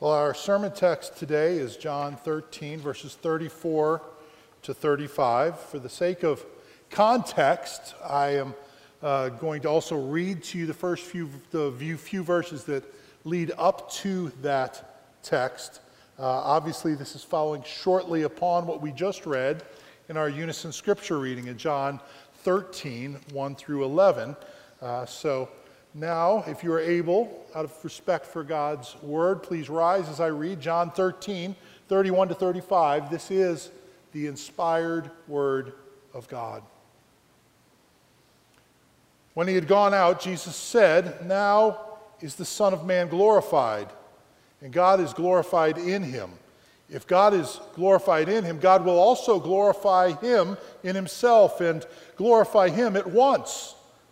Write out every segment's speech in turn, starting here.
Well, our sermon text today is John 13, verses 34 to 35. For the sake of context, I am uh, going to also read to you the first few, the few, few verses that lead up to that text. Uh, obviously, this is following shortly upon what we just read in our unison scripture reading in John 13, 1 through 11. Uh, so now, if you are able, out of respect for God's word, please rise as I read John 13, 31 to 35. This is the inspired word of God. When he had gone out, Jesus said, Now is the Son of Man glorified, and God is glorified in him. If God is glorified in him, God will also glorify him in himself and glorify him at once.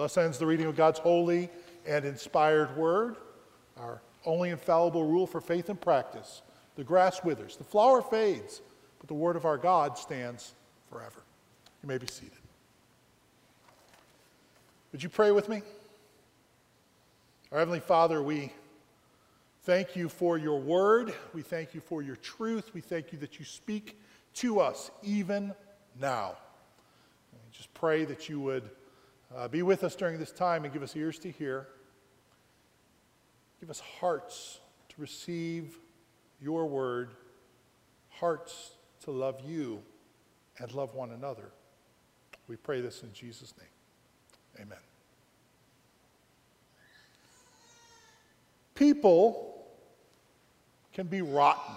Thus ends the reading of God's holy and inspired word, our only infallible rule for faith and practice. The grass withers, the flower fades, but the word of our God stands forever. You may be seated. Would you pray with me? Our Heavenly Father, we thank you for your word. We thank you for your truth. We thank you that you speak to us even now. We just pray that you would uh, be with us during this time and give us ears to hear. Give us hearts to receive your word, hearts to love you and love one another. We pray this in Jesus' name. Amen. People can be rotten,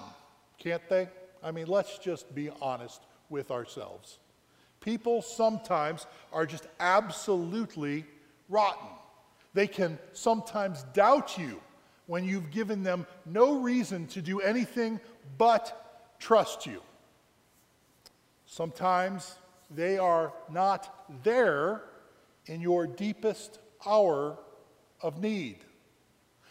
can't they? I mean, let's just be honest with ourselves. People sometimes are just absolutely rotten. They can sometimes doubt you when you've given them no reason to do anything but trust you. Sometimes they are not there in your deepest hour of need.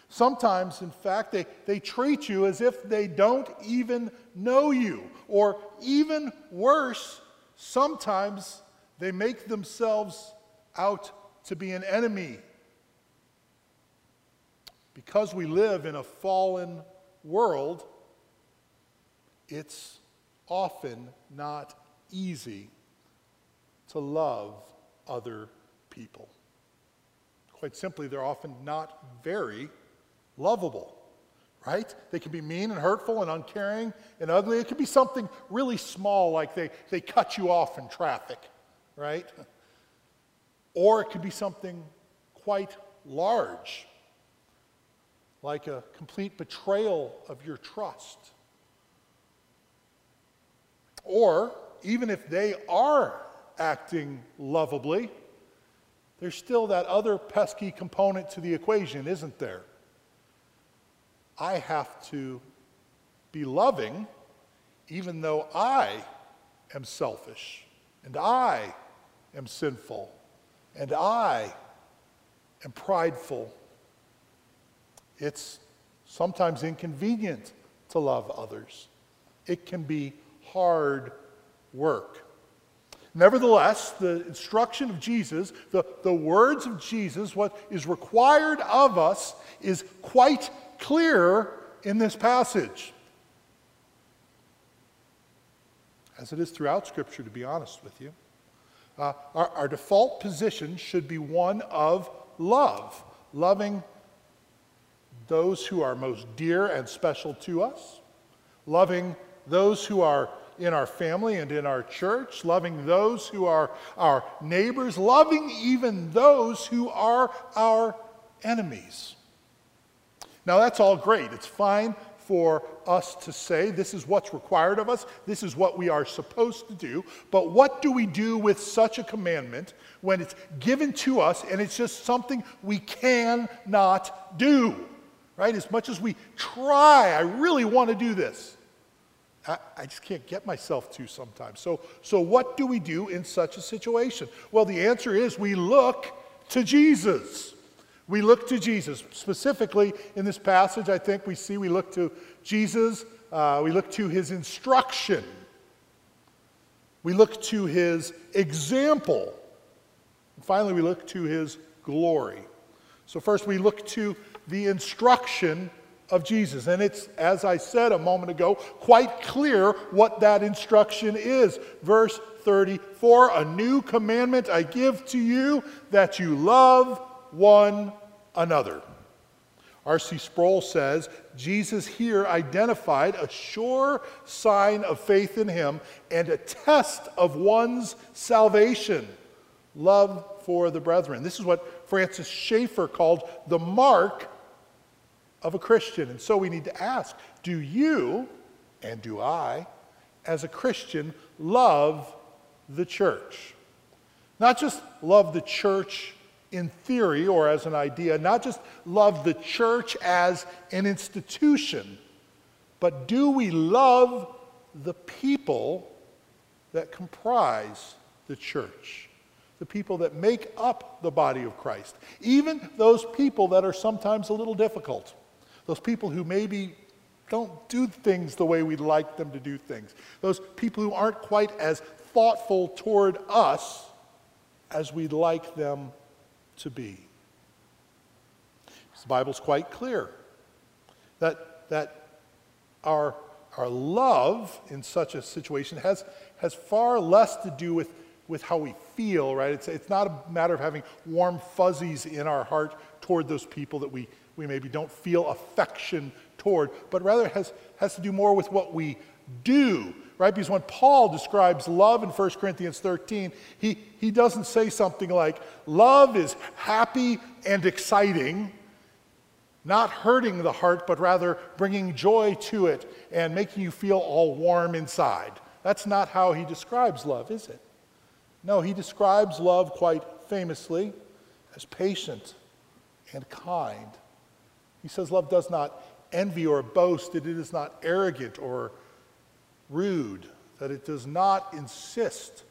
Sometimes, in fact, they, they treat you as if they don't even know you, or even worse, Sometimes they make themselves out to be an enemy. Because we live in a fallen world, it's often not easy to love other people. Quite simply, they're often not very lovable right? They can be mean and hurtful and uncaring and ugly. It could be something really small, like they, they cut you off in traffic, right? Or it could be something quite large, like a complete betrayal of your trust. Or even if they are acting lovably, there's still that other pesky component to the equation, isn't there? I have to be loving even though I am selfish and I am sinful and I am prideful. It's sometimes inconvenient to love others. It can be hard work. Nevertheless, the instruction of Jesus, the, the words of Jesus, what is required of us is quite clear in this passage. As it is throughout Scripture, to be honest with you. Uh, our, our default position should be one of love, loving those who are most dear and special to us, loving those who are in our family and in our church, loving those who are our neighbors, loving even those who are our enemies. Now, that's all great. It's fine for us to say this is what's required of us, this is what we are supposed to do. But what do we do with such a commandment when it's given to us and it's just something we cannot do? right? As much as we try, I really want to do this. I, I, just can't get myself to sometimes. So, so, what do we do in such a situation? Well, the answer is we look to Jesus. We look to Jesus. Specifically, in this passage, I think we see we look to Jesus, uh, we look to his instruction, we look to his example. And finally, we look to his glory. So, first, we look to the instruction of Jesus. And it's, as I said a moment ago, quite clear what that instruction is. Verse 34 A new commandment I give to you that you love one another. R.C. Sproul says Jesus here identified a sure sign of faith in him and a test of one's salvation love for the brethren. This is what Francis Schaeffer called the mark of a Christian. And so we need to ask do you, and do I, as a Christian, love the church? Not just love the church in theory or as an idea, not just love the church as an institution, but do we love the people that comprise the church? The people that make up the body of Christ, even those people that are sometimes a little difficult, those people who maybe don't do things the way we'd like them to do things, those people who aren't quite as thoughtful toward us as we'd like them to be. The Bible's quite clear that, that our, our love in such a situation has, has far less to do with, with how we feel, right? It's, it's not a matter of having warm fuzzies in our heart toward those people that we, we maybe don't feel affection toward, but rather has, has to do more with what we do right? Because when Paul describes love in 1 Corinthians 13, he, he doesn't say something like, love is happy and exciting, not hurting the heart, but rather bringing joy to it and making you feel all warm inside. That's not how he describes love, is it? No, he describes love quite famously as patient and kind. He says love does not envy or boast, it is not arrogant or rude, that it does not insist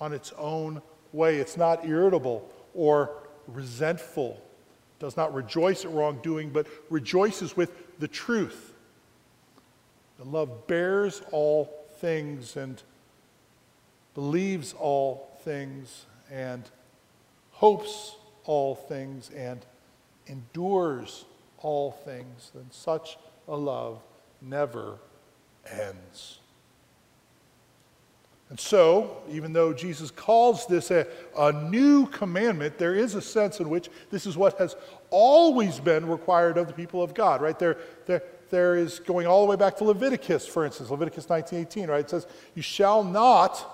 on its own way. It's not irritable or resentful, does not rejoice at wrongdoing, but rejoices with the truth. The love bears all things and believes all things and hopes all things and endures all things, then such a love never ends. And so, even though Jesus calls this a, a new commandment, there is a sense in which this is what has always been required of the people of God, right? There, there, there is going all the way back to Leviticus, for instance, Leviticus 19:18, right? It says, "You shall not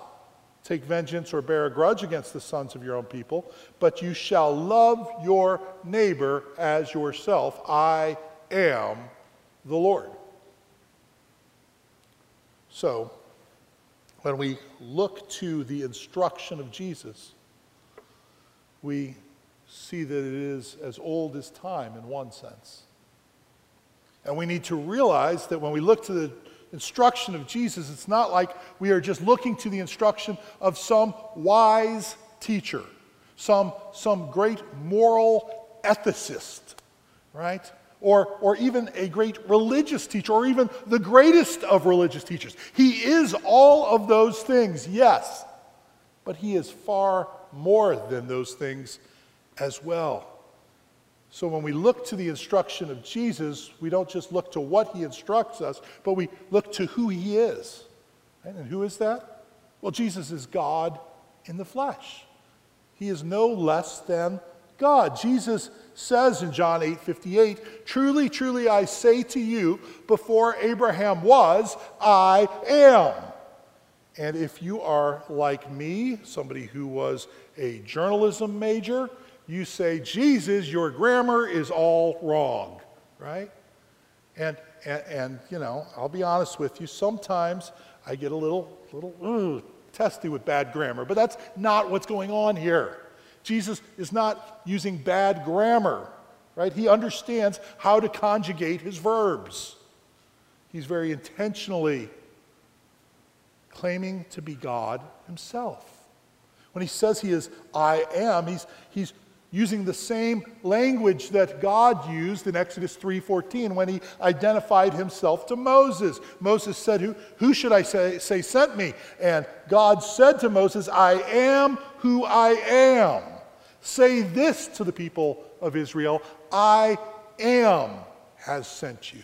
take vengeance or bear a grudge against the sons of your own people, but you shall love your neighbor as yourself. I am the Lord." So, when we look to the instruction of Jesus, we see that it is as old as time in one sense. And we need to realize that when we look to the instruction of Jesus, it's not like we are just looking to the instruction of some wise teacher, some, some great moral ethicist, right? Or, or even a great religious teacher, or even the greatest of religious teachers. He is all of those things, yes, but he is far more than those things as well. So when we look to the instruction of Jesus, we don't just look to what he instructs us, but we look to who he is. And who is that? Well, Jesus is God in the flesh. He is no less than God. Jesus says in John 8 58, Truly, truly, I say to you, before Abraham was, I am. And if you are like me, somebody who was a journalism major, you say, Jesus, your grammar is all wrong, right? And, and, and you know, I'll be honest with you, sometimes I get a little, little uh, testy with bad grammar, but that's not what's going on here. Jesus is not using bad grammar. right? He understands how to conjugate his verbs. He's very intentionally claiming to be God himself. When he says he is I am, he's, he's using the same language that God used in Exodus 3:14 when he identified himself to Moses. Moses said, "Who, who should I say, say sent me?" And God said to Moses, "I am who I am. Say this to the people of Israel, I am has sent you."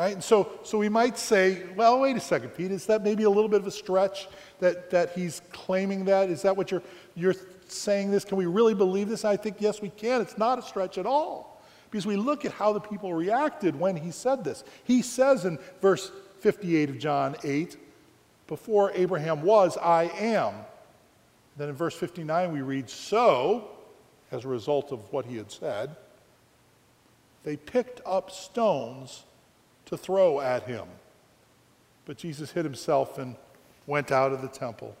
Right? And so, so we might say, well, wait a second, Pete, is that maybe a little bit of a stretch that, that he's claiming that? Is that what you're, you're saying this? Can we really believe this? I think, yes, we can. It's not a stretch at all. Because we look at how the people reacted when he said this. He says in verse 58 of John 8, Before Abraham was, I am. Then in verse 59, we read, So, as a result of what he had said, they picked up stones to throw at him. But Jesus hid himself and went out of the temple.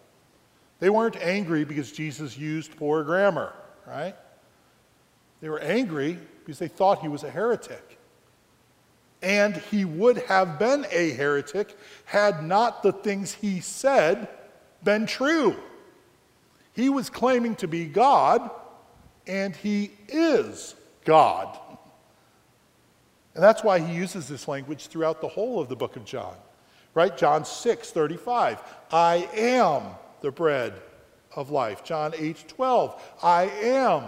They weren't angry because Jesus used poor grammar, right? They were angry because they thought he was a heretic. And he would have been a heretic had not the things he said been true. He was claiming to be God, and he is God. And that's why he uses this language throughout the whole of the book of John. Right? John 6, 35. I am the bread of life. John 8 12, I am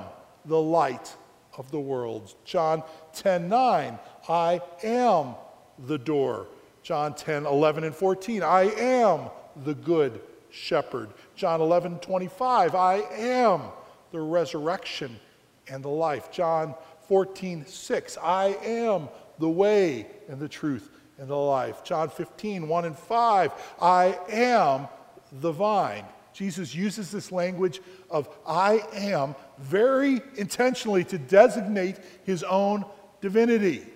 the light of the world. John 10 9, I am the door. John 10 11 and 14, I am the good shepherd. John 11 25, I am the resurrection and the life. John 14 6, I am the way and the truth and the life. John 15 1 and 5, I am the vine. Jesus uses this language of I am very intentionally to designate his own divinity.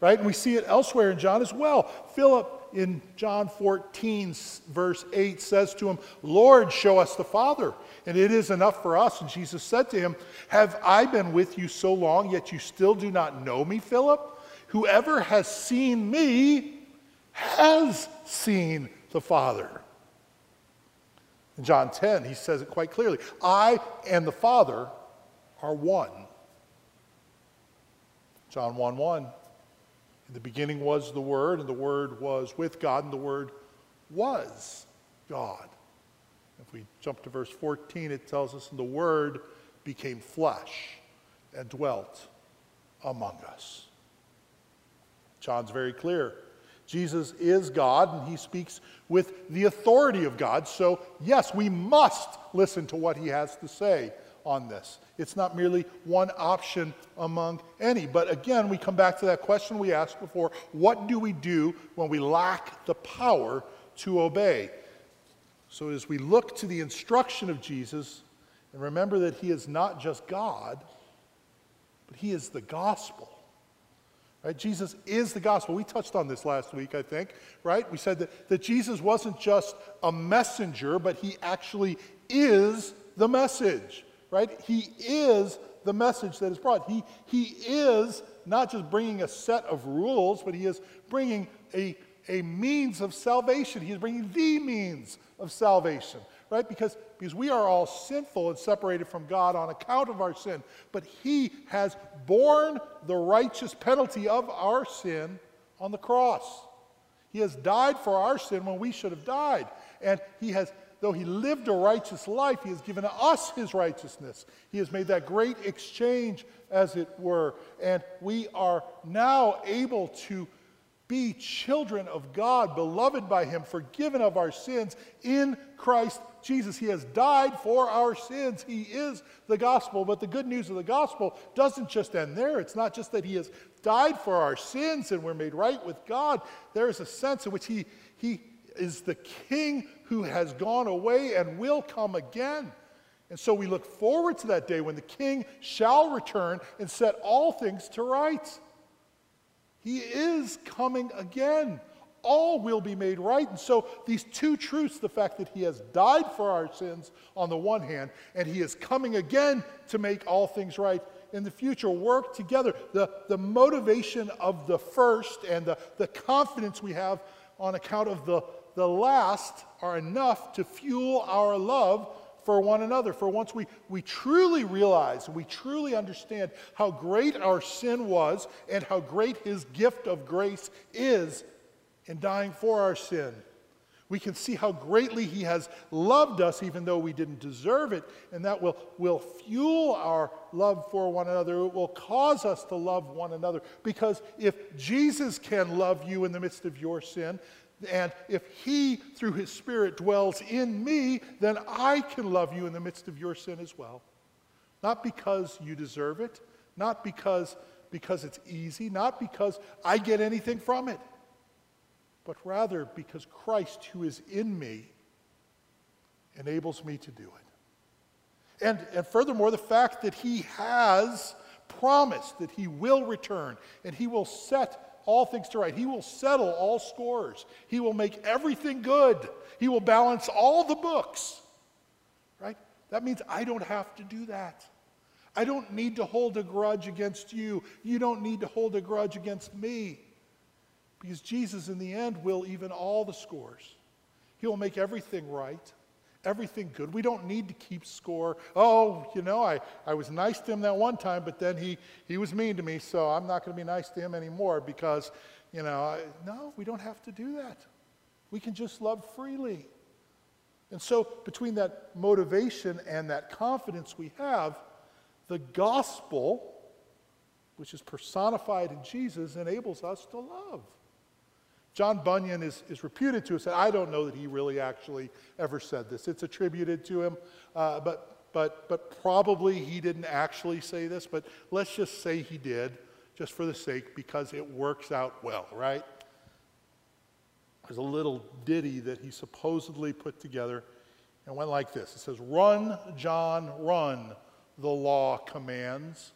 Right? And we see it elsewhere in John as well. Philip in John 14, verse 8, says to him, Lord, show us the Father, and it is enough for us. And Jesus said to him, Have I been with you so long, yet you still do not know me, Philip? Whoever has seen me has seen the Father. In John 10, he says it quite clearly I and the Father are one. John 1 1. The beginning was the Word, and the Word was with God, and the Word was God. If we jump to verse 14, it tells us, and the Word became flesh and dwelt among us. John's very clear. Jesus is God and he speaks with the authority of God. So, yes, we must listen to what he has to say on this. It's not merely one option among any. But again, we come back to that question we asked before what do we do when we lack the power to obey? So, as we look to the instruction of Jesus, and remember that he is not just God, but he is the gospel. Right? Jesus is the gospel. We touched on this last week, I think, right? We said that, that Jesus wasn't just a messenger, but he actually is the message, right? He is the message that is brought. He, he is not just bringing a set of rules, but he is bringing a, a means of salvation. He is bringing the means of salvation right? Because, because we are all sinful and separated from God on account of our sin. But He has borne the righteous penalty of our sin on the cross. He has died for our sin when we should have died. And He has, though He lived a righteous life, He has given us His righteousness. He has made that great exchange, as it were. And we are now able to be children of God, beloved by Him, forgiven of our sins in Christ Jesus. He has died for our sins. He is the gospel. But the good news of the gospel doesn't just end there. It's not just that He has died for our sins and we're made right with God. There is a sense in which He, he is the King who has gone away and will come again. And so we look forward to that day when the King shall return and set all things to rights. He is coming again all will be made right. And so, these two truths the fact that He has died for our sins on the one hand, and He is coming again to make all things right in the future work together. The, the motivation of the first and the, the confidence we have on account of the, the last are enough to fuel our love for one another. For once we, we truly realize, we truly understand how great our sin was and how great his gift of grace is in dying for our sin. We can see how greatly he has loved us even though we didn't deserve it, and that will, will fuel our love for one another. It will cause us to love one another. Because if Jesus can love you in the midst of your sin, and if He, through His Spirit, dwells in me, then I can love you in the midst of your sin as well. Not because you deserve it, not because, because it's easy, not because I get anything from it, but rather because Christ, who is in me, enables me to do it. And, and furthermore, the fact that He has promised that He will return and He will set all things to right. He will settle all scores. He will make everything good. He will balance all the books. Right? That means I don't have to do that. I don't need to hold a grudge against you. You don't need to hold a grudge against me. Because Jesus, in the end, will even all the scores. He will make everything right everything good. We don't need to keep score. Oh, you know, I, I was nice to him that one time, but then he, he was mean to me, so I'm not going to be nice to him anymore because, you know, I, no, we don't have to do that. We can just love freely. And so, between that motivation and that confidence we have, the gospel, which is personified in Jesus, enables us to love. John Bunyan is, is reputed to have said, I don't know that he really actually ever said this. It's attributed to him, uh, but, but, but probably he didn't actually say this, but let's just say he did, just for the sake, because it works out well, right? There's a little ditty that he supposedly put together and went like this It says, Run, John, run, the law commands,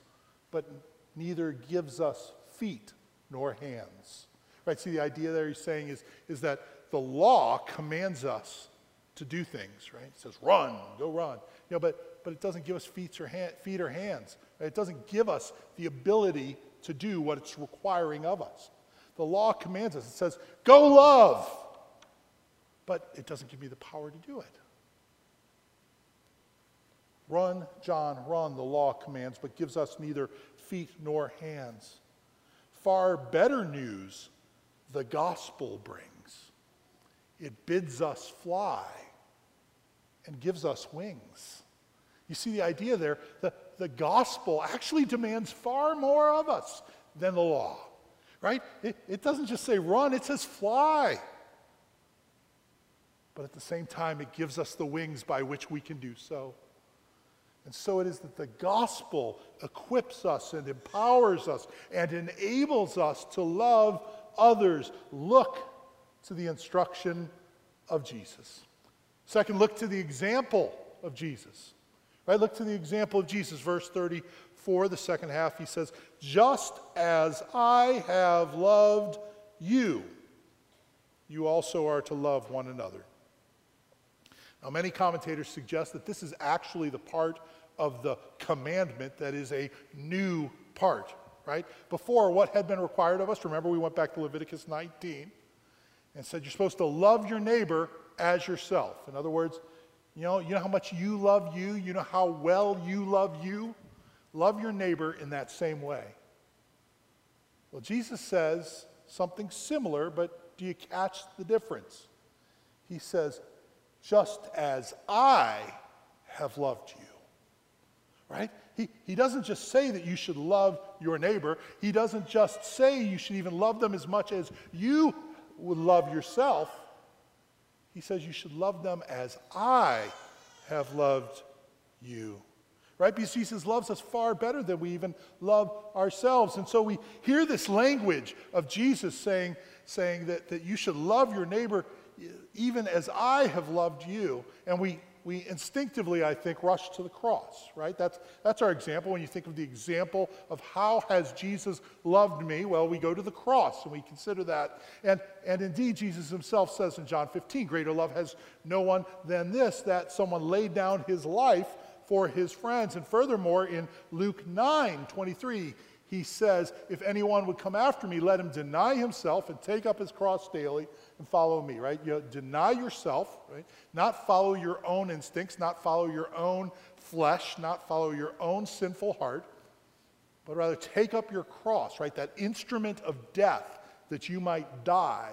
but neither gives us feet nor hands. Right? See, the idea there he's saying is, is that the law commands us to do things, right? It says, run, go run. You know, but, but it doesn't give us feet or, hand, feet or hands. Right? It doesn't give us the ability to do what it's requiring of us. The law commands us. It says, go love. But it doesn't give me the power to do it. Run, John, run, the law commands, but gives us neither feet nor hands. Far better news the gospel brings. It bids us fly and gives us wings. You see the idea there? The, the gospel actually demands far more of us than the law, right? It, it doesn't just say run, it says fly. But at the same time, it gives us the wings by which we can do so. And so it is that the gospel equips us and empowers us and enables us to love others. Look to the instruction of Jesus. Second, look to the example of Jesus. Right? Look to the example of Jesus. Verse 34, the second half, he says, Just as I have loved you, you also are to love one another. Now, many commentators suggest that this is actually the part of the commandment that is a new part right? Before, what had been required of us, remember we went back to Leviticus 19 and said you're supposed to love your neighbor as yourself. In other words, you know, you know how much you love you, you know how well you love you? Love your neighbor in that same way. Well, Jesus says something similar, but do you catch the difference? He says, just as I have loved you. Right? He, he doesn't just say that you should love your neighbor. He doesn't just say you should even love them as much as you would love yourself. He says you should love them as I have loved you. Right? Because Jesus loves us far better than we even love ourselves. And so we hear this language of Jesus saying, saying that, that you should love your neighbor even as I have loved you. And we we instinctively, I think, rush to the cross, right? That's, that's our example. When you think of the example of how has Jesus loved me, well, we go to the cross and we consider that. And, and indeed, Jesus himself says in John 15, greater love has no one than this, that someone laid down his life for his friends. And furthermore, in Luke 9 23, he says, If anyone would come after me, let him deny himself and take up his cross daily and follow me, right? You deny yourself, right? Not follow your own instincts, not follow your own flesh, not follow your own sinful heart, but rather take up your cross, right? That instrument of death that you might die.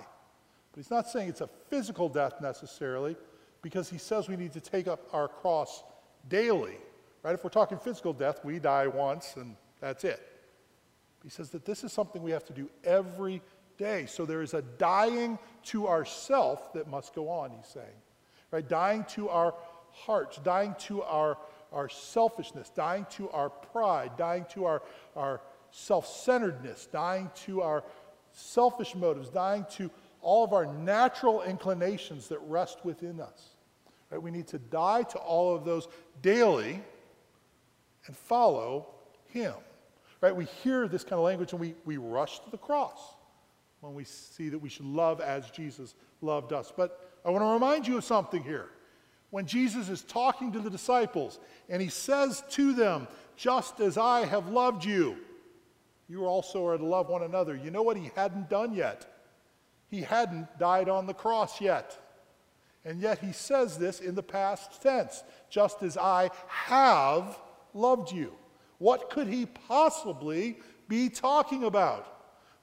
But he's not saying it's a physical death necessarily, because he says we need to take up our cross daily, right? If we're talking physical death, we die once and that's it. He says that this is something we have to do every day. So there is a dying to ourself that must go on, he's saying. Right? Dying to our hearts, dying to our, our selfishness, dying to our pride, dying to our, our self centeredness, dying to our selfish motives, dying to all of our natural inclinations that rest within us. Right? We need to die to all of those daily and follow Him. Right? We hear this kind of language and we, we rush to the cross when we see that we should love as Jesus loved us. But I want to remind you of something here. When Jesus is talking to the disciples and he says to them, Just as I have loved you, you also are to love one another. You know what he hadn't done yet? He hadn't died on the cross yet. And yet he says this in the past tense just as I have loved you. What could he possibly be talking about?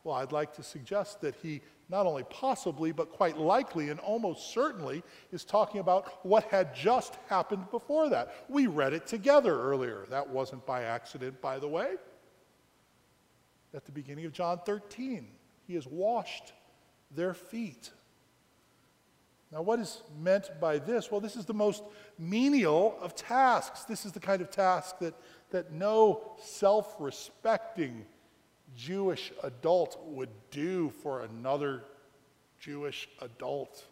Well, I'd like to suggest that he not only possibly, but quite likely and almost certainly is talking about what had just happened before that. We read it together earlier. That wasn't by accident, by the way. At the beginning of John 13, he has washed their feet. Now, what is meant by this? Well, this is the most menial of tasks. This is the kind of task that, that no self respecting Jewish adult would do for another Jewish adult.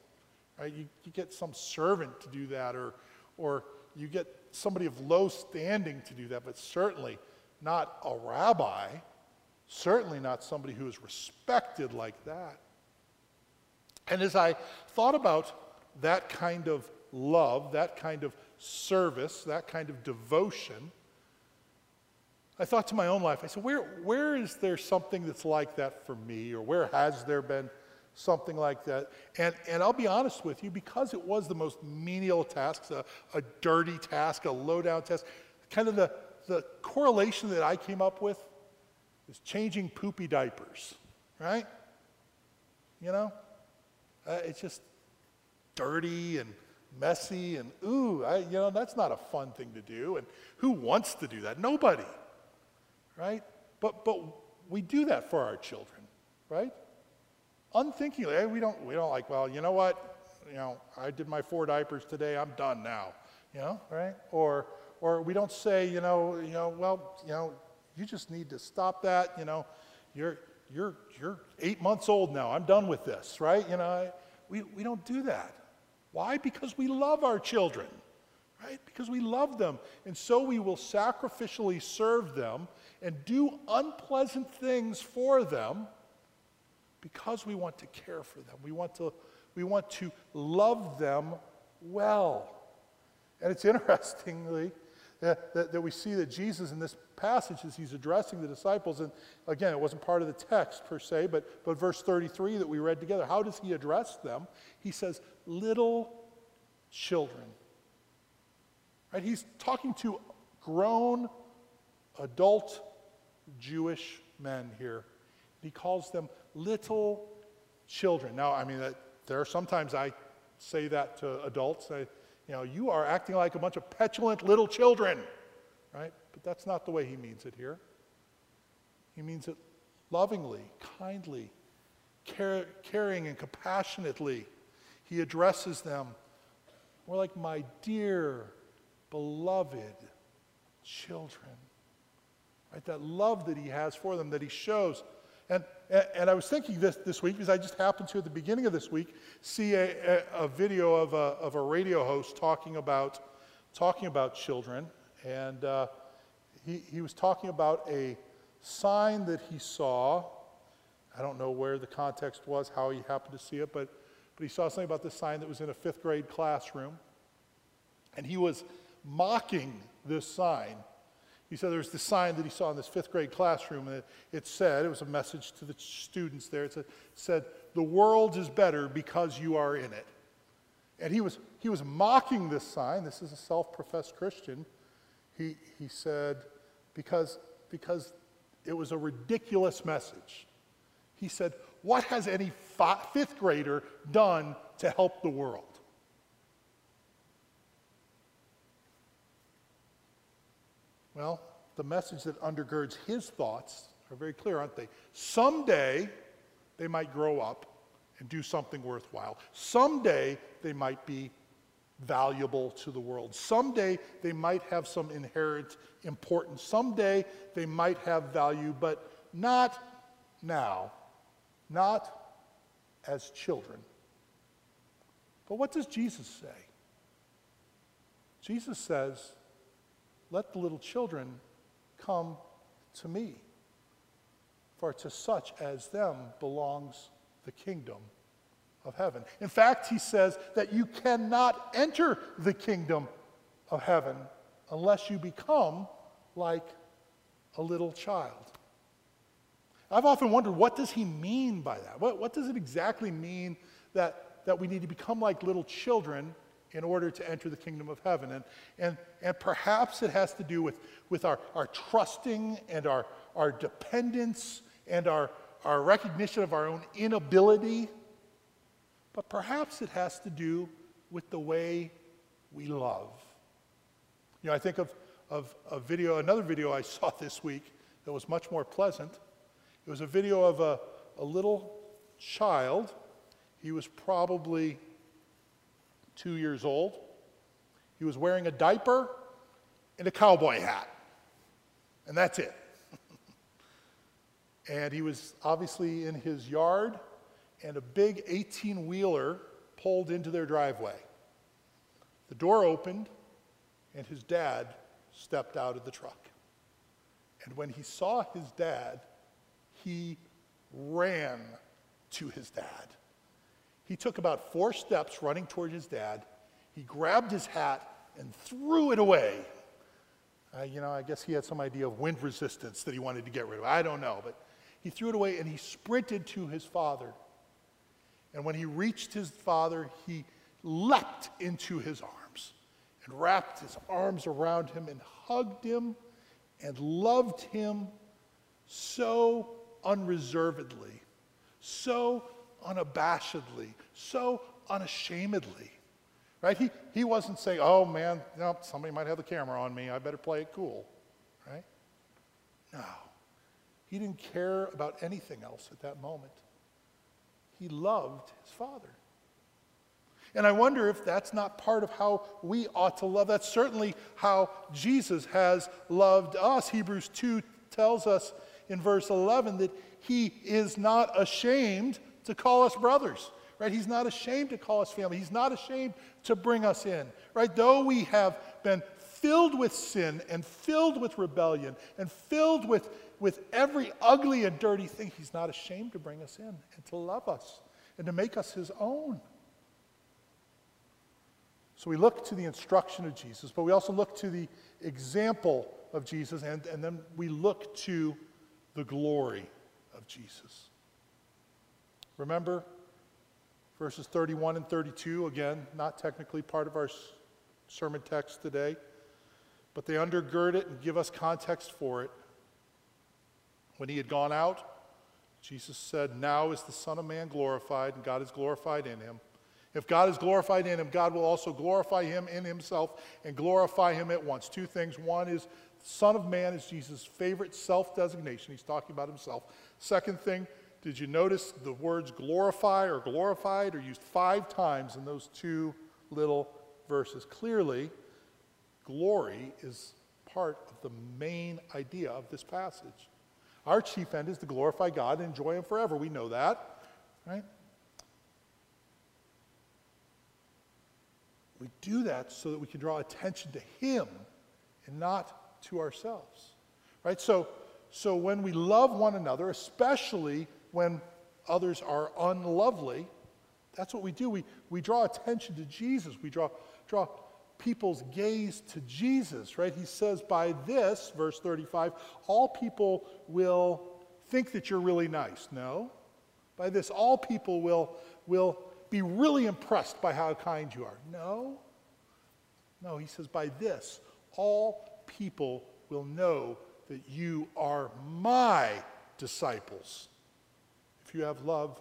Right? You, you get some servant to do that, or, or you get somebody of low standing to do that, but certainly not a rabbi, certainly not somebody who is respected like that. And as I thought about that kind of love, that kind of service, that kind of devotion, I thought to my own life, I said, where, where is there something that's like that for me? Or where has there been something like that? And, and I'll be honest with you, because it was the most menial task, a, a dirty task, a low down task, kind of the, the correlation that I came up with is changing poopy diapers, right? You know? Uh, it's just dirty and messy and ooh, I, you know, that's not a fun thing to do. And who wants to do that? Nobody, right? But, but we do that for our children, right? Unthinkingly, eh, we don't, we don't like, well, you know what? You know, I did my four diapers today, I'm done now, you know, right? Or, or we don't say, you know, you know, well, you know, you just need to stop that, you know, you're, you're, you're eight months old now. I'm done with this, right? You know, we, we don't do that. Why? Because we love our children, right? Because we love them. And so we will sacrificially serve them and do unpleasant things for them because we want to care for them. We want to, we want to love them well. And it's interestingly that, that, that we see that Jesus in this passage as he's addressing the disciples, and again, it wasn't part of the text per se, but, but verse 33 that we read together, how does he address them? He says, little children. Right? He's talking to grown, adult Jewish men here. He calls them little children. Now, I mean, that, there are sometimes I say that to adults. I, you know, you are acting like a bunch of petulant little children, right? But that's not the way he means it here. He means it lovingly, kindly, care, caring, and compassionately. He addresses them more like my dear, beloved children. Right? That love that he has for them, that he shows. And, and I was thinking this this week because I just happened to, at the beginning of this week, see a, a, a video of a, of a radio host talking about, talking about children. And uh, he, he was talking about a sign that he saw. I don't know where the context was, how he happened to see it, but, but he saw something about this sign that was in a fifth grade classroom. And he was mocking this sign. He said there was this sign that he saw in this fifth grade classroom, and it, it said, it was a message to the students there, it said, said, The world is better because you are in it. And he was, he was mocking this sign. This is a self professed Christian. He, he said, because, because it was a ridiculous message. He said, What has any fi- fifth grader done to help the world? Well, the message that undergirds his thoughts are very clear, aren't they? Someday they might grow up and do something worthwhile. Someday they might be valuable to the world. Someday they might have some inherent importance. Someday they might have value, but not now, not as children. But what does Jesus say? Jesus says, Let the little children come to me, for to such as them belongs the kingdom of heaven. In fact, he says that you cannot enter the kingdom of heaven unless you become like a little child. I've often wondered what does he mean by that? What, what does it exactly mean that, that we need to become like little children in order to enter the kingdom of heaven? And, and, and perhaps it has to do with, with our, our trusting and our, our dependence and our, our recognition of our own inability but perhaps it has to do with the way we love. You know, I think of, of a video, another video I saw this week that was much more pleasant. It was a video of a, a little child. He was probably two years old. He was wearing a diaper and a cowboy hat. And that's it. and he was obviously in his yard and a big 18 wheeler pulled into their driveway. The door opened, and his dad stepped out of the truck. And when he saw his dad, he ran to his dad. He took about four steps running toward his dad. He grabbed his hat and threw it away. Uh, you know, I guess he had some idea of wind resistance that he wanted to get rid of. I don't know, but he threw it away and he sprinted to his father. And when he reached his father, he leapt into his arms and wrapped his arms around him and hugged him and loved him so unreservedly, so unabashedly, so unashamedly. Right? He, he wasn't saying, oh man, no, somebody might have the camera on me, I better play it cool. Right? No. He didn't care about anything else at that moment. He loved his father. And I wonder if that's not part of how we ought to love. That's certainly how Jesus has loved us. Hebrews 2 tells us in verse 11 that he is not ashamed to call us brothers. Right? He's not ashamed to call us family. He's not ashamed to bring us in. Right? Though we have been filled with sin and filled with rebellion and filled with with every ugly and dirty thing, he's not ashamed to bring us in and to love us and to make us his own. So we look to the instruction of Jesus, but we also look to the example of Jesus, and, and then we look to the glory of Jesus. Remember verses 31 and 32, again, not technically part of our sermon text today, but they undergird it and give us context for it. When he had gone out, Jesus said, Now is the Son of Man glorified, and God is glorified in him. If God is glorified in him, God will also glorify him in himself and glorify him at once. Two things. One is, Son of Man is Jesus' favorite self designation. He's talking about himself. Second thing, did you notice the words glorify or glorified are used five times in those two little verses? Clearly, glory is part of the main idea of this passage. Our chief end is to glorify God and enjoy Him forever. We know that, right? We do that so that we can draw attention to Him and not to ourselves, right? So, so when we love one another, especially when others are unlovely, that's what we do. We, we draw attention to Jesus. We draw, draw people's gaze to Jesus, right? He says, by this, verse 35, all people will think that you're really nice. No. By this, all people will, will be really impressed by how kind you are. No. No, he says, by this, all people will know that you are my disciples. If you have love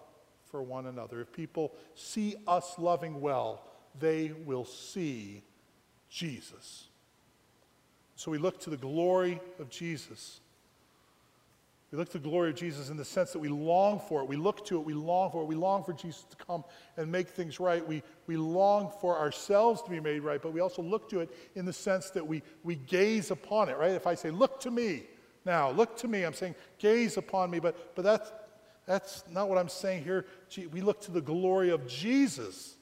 for one another, if people see us loving well, they will see Jesus. So we look to the glory of Jesus. We look to the glory of Jesus in the sense that we long for it. We look to it, we long for it. We long for Jesus to come and make things right. We, we long for ourselves to be made right, but we also look to it in the sense that we, we gaze upon it, right? If I say, Look to me now, look to me, I'm saying, Gaze upon me, but, but that's, that's not what I'm saying here. We look to the glory of Jesus.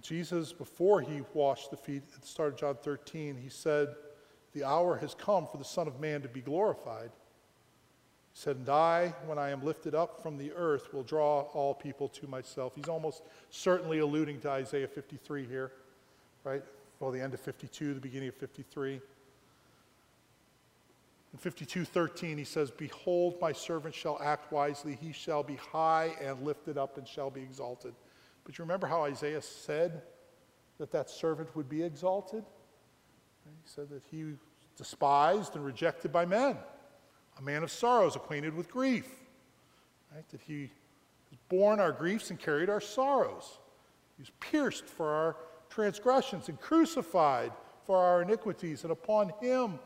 Jesus, before he washed the feet at the start of John 13, he said, The hour has come for the Son of Man to be glorified. He said, And I, when I am lifted up from the earth, will draw all people to myself. He's almost certainly alluding to Isaiah 53 here, right? Well, the end of 52, the beginning of 53. In 52:13 he says, "Behold, my servant shall act wisely; he shall be high and lifted up and shall be exalted." But you remember how Isaiah said that that servant would be exalted? He said that he despised and rejected by men, a man of sorrows, acquainted with grief. Right? That he was borne our griefs and carried our sorrows. He was pierced for our transgressions and crucified for our iniquities, and upon him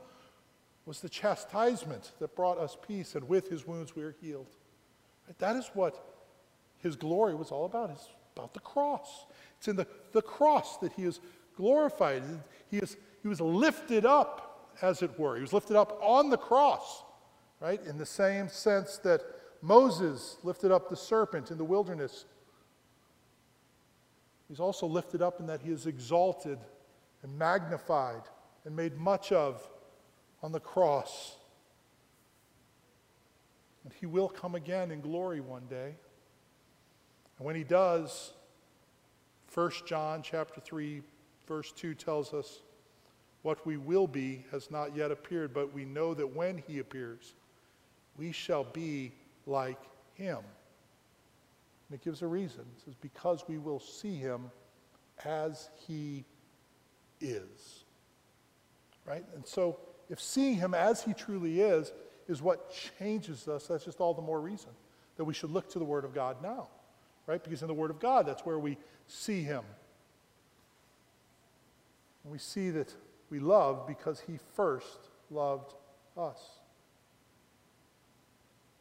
was the chastisement that brought us peace, and with his wounds we are healed. That is what his glory was all about. His about the cross. It's in the, the cross that he is glorified. He, is, he was lifted up, as it were. He was lifted up on the cross, right? In the same sense that Moses lifted up the serpent in the wilderness. He's also lifted up in that he is exalted and magnified and made much of on the cross. And he will come again in glory one day. And when he does, 1 John chapter 3 verse 2 tells us what we will be has not yet appeared, but we know that when he appears, we shall be like him. And it gives a reason. It says, because we will see him as he is. Right? And so, if seeing him as he truly is is what changes us, that's just all the more reason that we should look to the Word of God now right? Because in the Word of God, that's where we see Him. And we see that we love because He first loved us.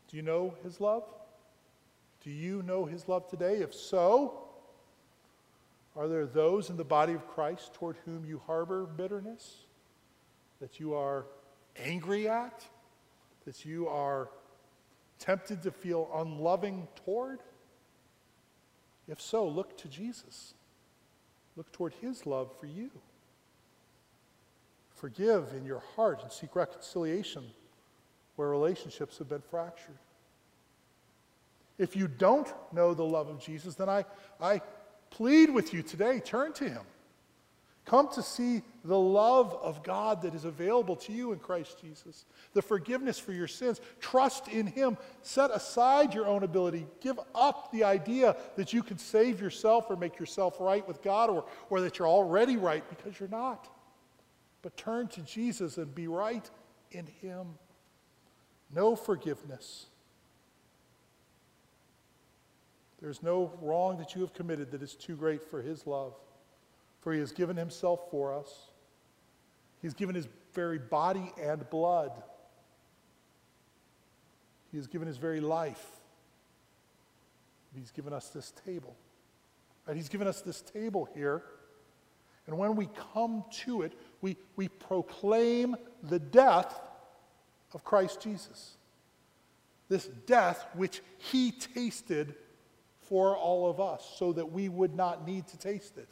Do you know His love? Do you know His love today? If so, are there those in the body of Christ toward whom you harbor bitterness? That you are angry at? That you are tempted to feel unloving toward? If so, look to Jesus. Look toward his love for you. Forgive in your heart and seek reconciliation where relationships have been fractured. If you don't know the love of Jesus, then I, I plead with you today turn to him. Come to see the love of God that is available to you in Christ Jesus, the forgiveness for your sins. Trust in Him. Set aside your own ability. Give up the idea that you can save yourself or make yourself right with God or, or that you're already right because you're not. But turn to Jesus and be right in Him. No forgiveness. There's no wrong that you have committed that is too great for His love. For he has given himself for us. He's given his very body and blood. He has given his very life. He's given us this table. Right? He's given us this table here. And when we come to it, we, we proclaim the death of Christ Jesus. This death which he tasted for all of us so that we would not need to taste it.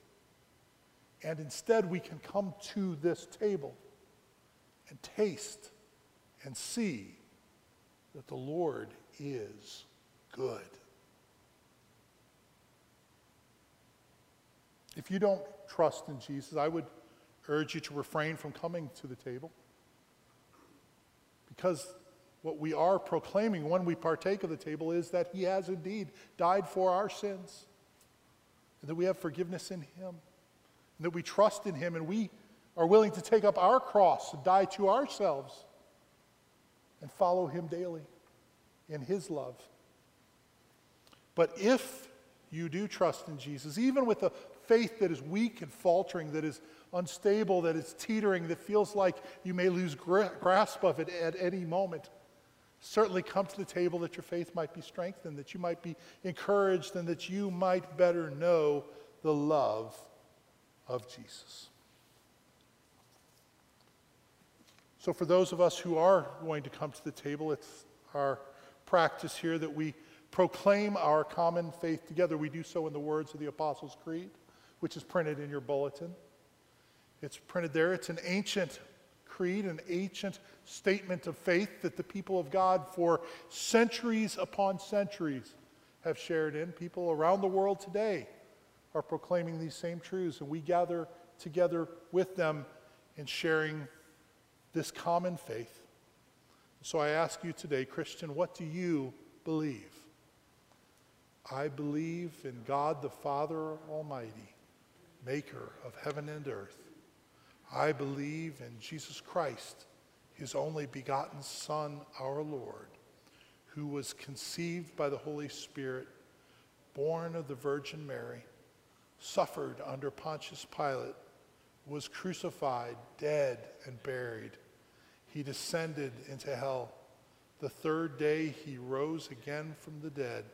And instead, we can come to this table and taste and see that the Lord is good. If you don't trust in Jesus, I would urge you to refrain from coming to the table. Because what we are proclaiming when we partake of the table is that He has indeed died for our sins, and that we have forgiveness in Him, that we trust in Him, and we are willing to take up our cross and die to ourselves and follow Him daily in His love. But if you do trust in Jesus, even with a faith that is weak and faltering, that is unstable, that is teetering, that feels like you may lose grasp of it at any moment, certainly come to the table that your faith might be strengthened, that you might be encouraged, and that you might better know the love of Jesus. So, for those of us who are going to come to the table, it's our practice here that we proclaim our common faith together. We do so in the words of the Apostles' Creed, which is printed in your bulletin. It's printed there. It's an ancient creed, an ancient statement of faith that the people of God for centuries upon centuries have shared in. People around the world today are proclaiming these same truths, and we gather together with them in sharing this common faith. So I ask you today, Christian, what do you believe? I believe in God the Father Almighty, maker of heaven and earth. I believe in Jesus Christ, his only begotten Son, our Lord, who was conceived by the Holy Spirit, born of the Virgin Mary, suffered under Pontius Pilate, was crucified, dead, and buried. He descended into hell. The third day he rose again from the dead.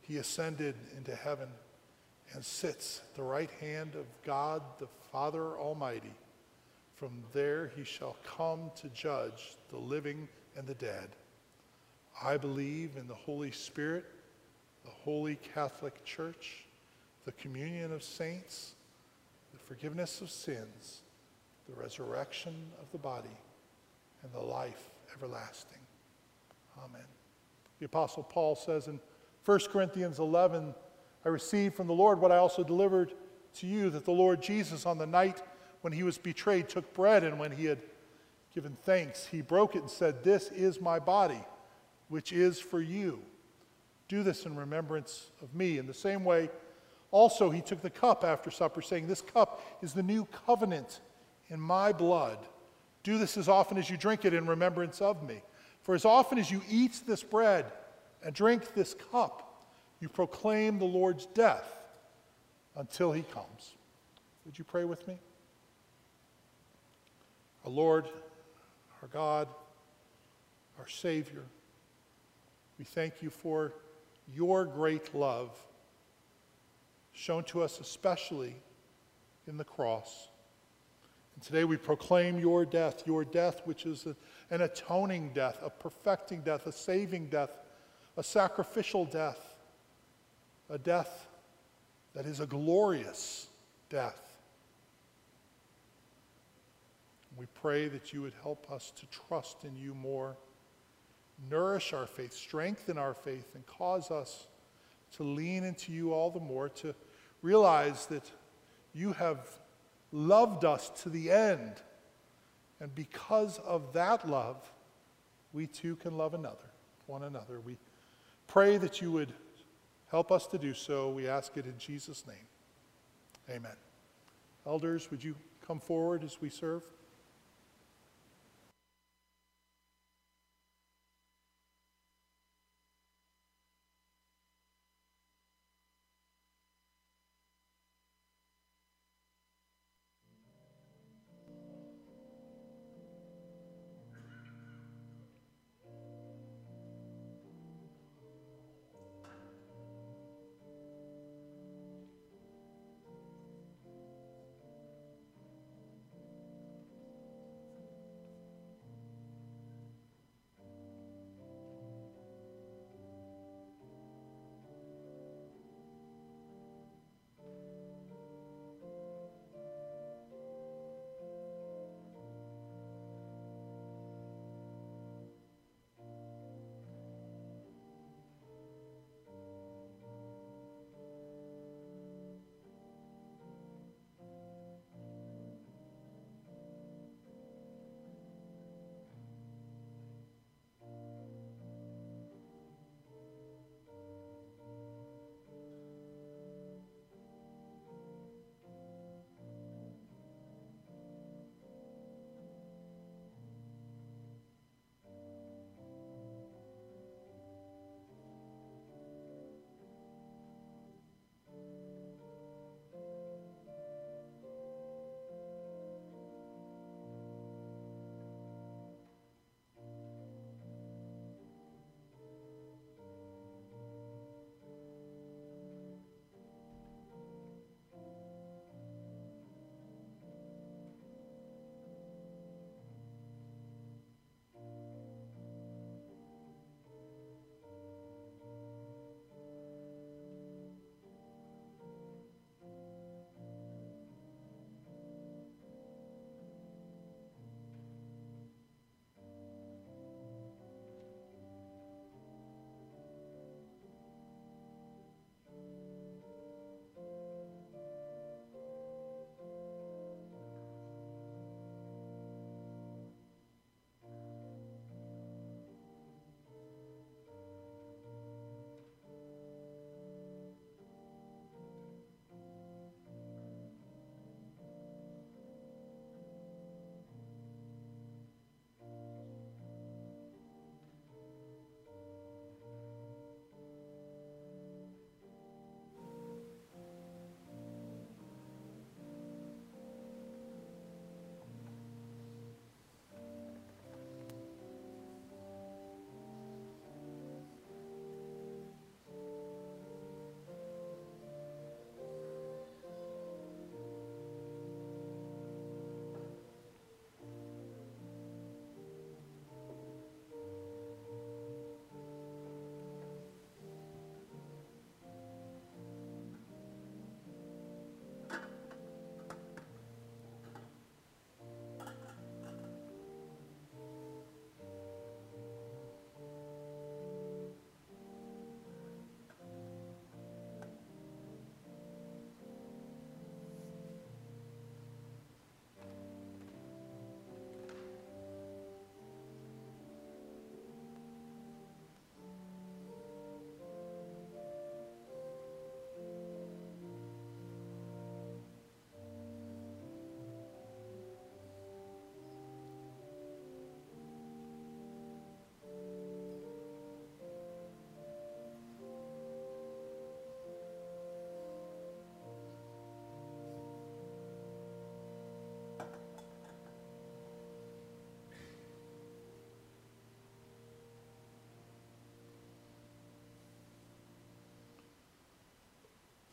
He ascended into heaven and sits at the right hand of God the Father Almighty. From there he shall come to judge the living and the dead. I believe in the Holy Spirit, the Holy Catholic Church, the communion of saints, the forgiveness of sins, the resurrection of the body, and the life everlasting. Amen. The Apostle Paul says in 1 Corinthians 11, I received from the Lord what I also delivered to you that the Lord Jesus, on the night when he was betrayed, took bread, and when he had given thanks, he broke it and said, This is my body, which is for you. Do this in remembrance of me. In the same way, also he took the cup after supper, saying, This cup is the new covenant in my blood. Do this as often as you drink it in remembrance of me. For as often as you eat this bread and drink this cup, you proclaim the Lord's death until he comes. Would you pray with me? Our Lord, our God, our Savior, we thank you for your great love shown to us, especially in the cross. And today we proclaim your death, your death, which is a, an atoning death, a perfecting death, a saving death, a sacrificial death, a death that is a glorious death. We pray that you would help us to trust in you more, nourish our faith, strengthen our faith, and cause us to lean into you all the more, to realize that you have loved us to the end. And because of that love, we too can love another, one another. We pray that you would help us to do so. We ask it in Jesus' name. Amen. Elders, would you come forward as we serve?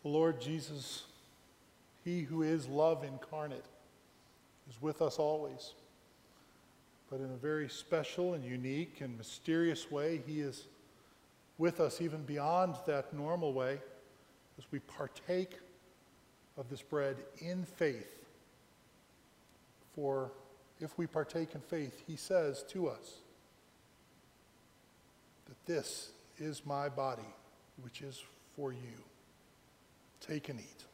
The Lord Jesus, He who is love incarnate, is with us always. But in a very special and unique and mysterious way, He is with us even beyond that normal way as we partake of this bread in faith. For if we partake in faith, He says to us that this is my body, which is for you. Take and eat.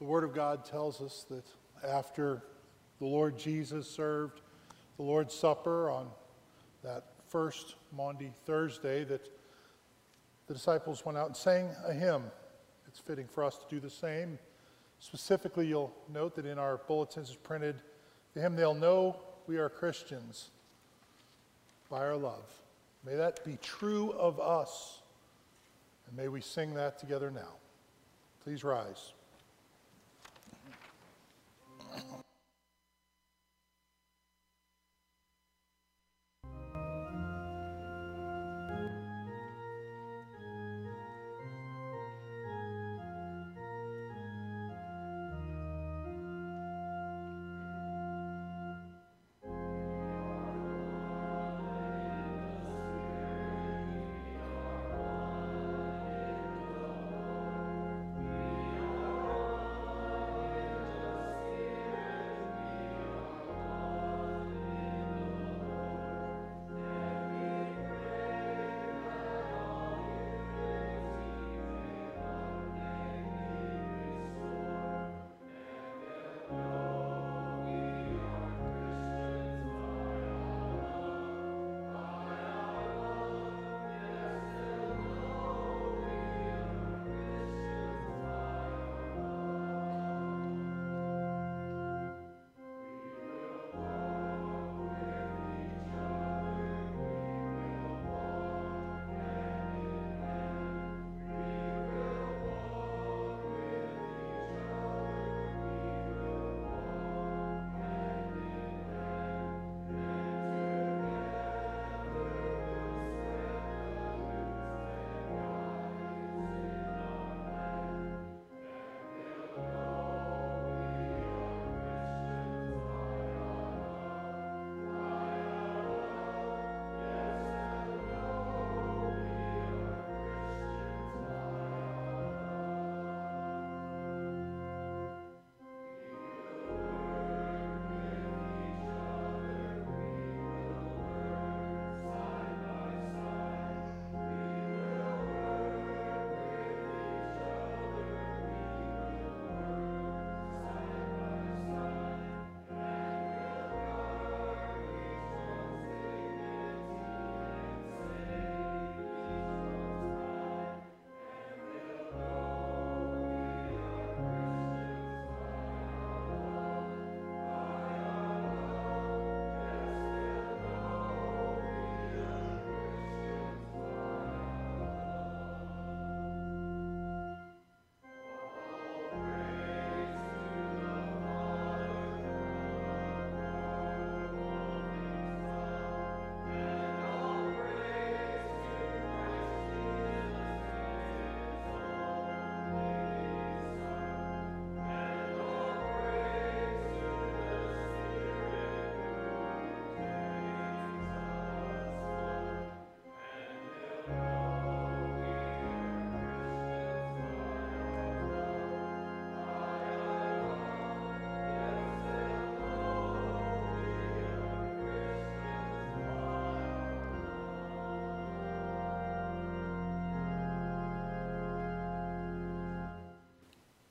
The Word of God tells us that after the Lord Jesus served the Lord's Supper on that first Maundy Thursday that the disciples went out and sang a hymn. It's fitting for us to do the same. Specifically, you'll note that in our bulletins is printed the hymn, They'll Know We Are Christians by Our Love. May that be true of us, and may we sing that together now. Please rise.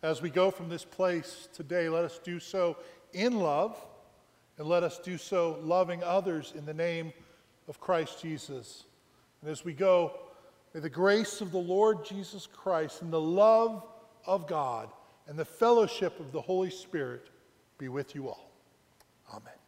As we go from this place today, let us do so in love, and let us do so loving others in the name of Christ Jesus. And as we go, may the grace of the Lord Jesus Christ and the love of God and the fellowship of the Holy Spirit be with you all. Amen.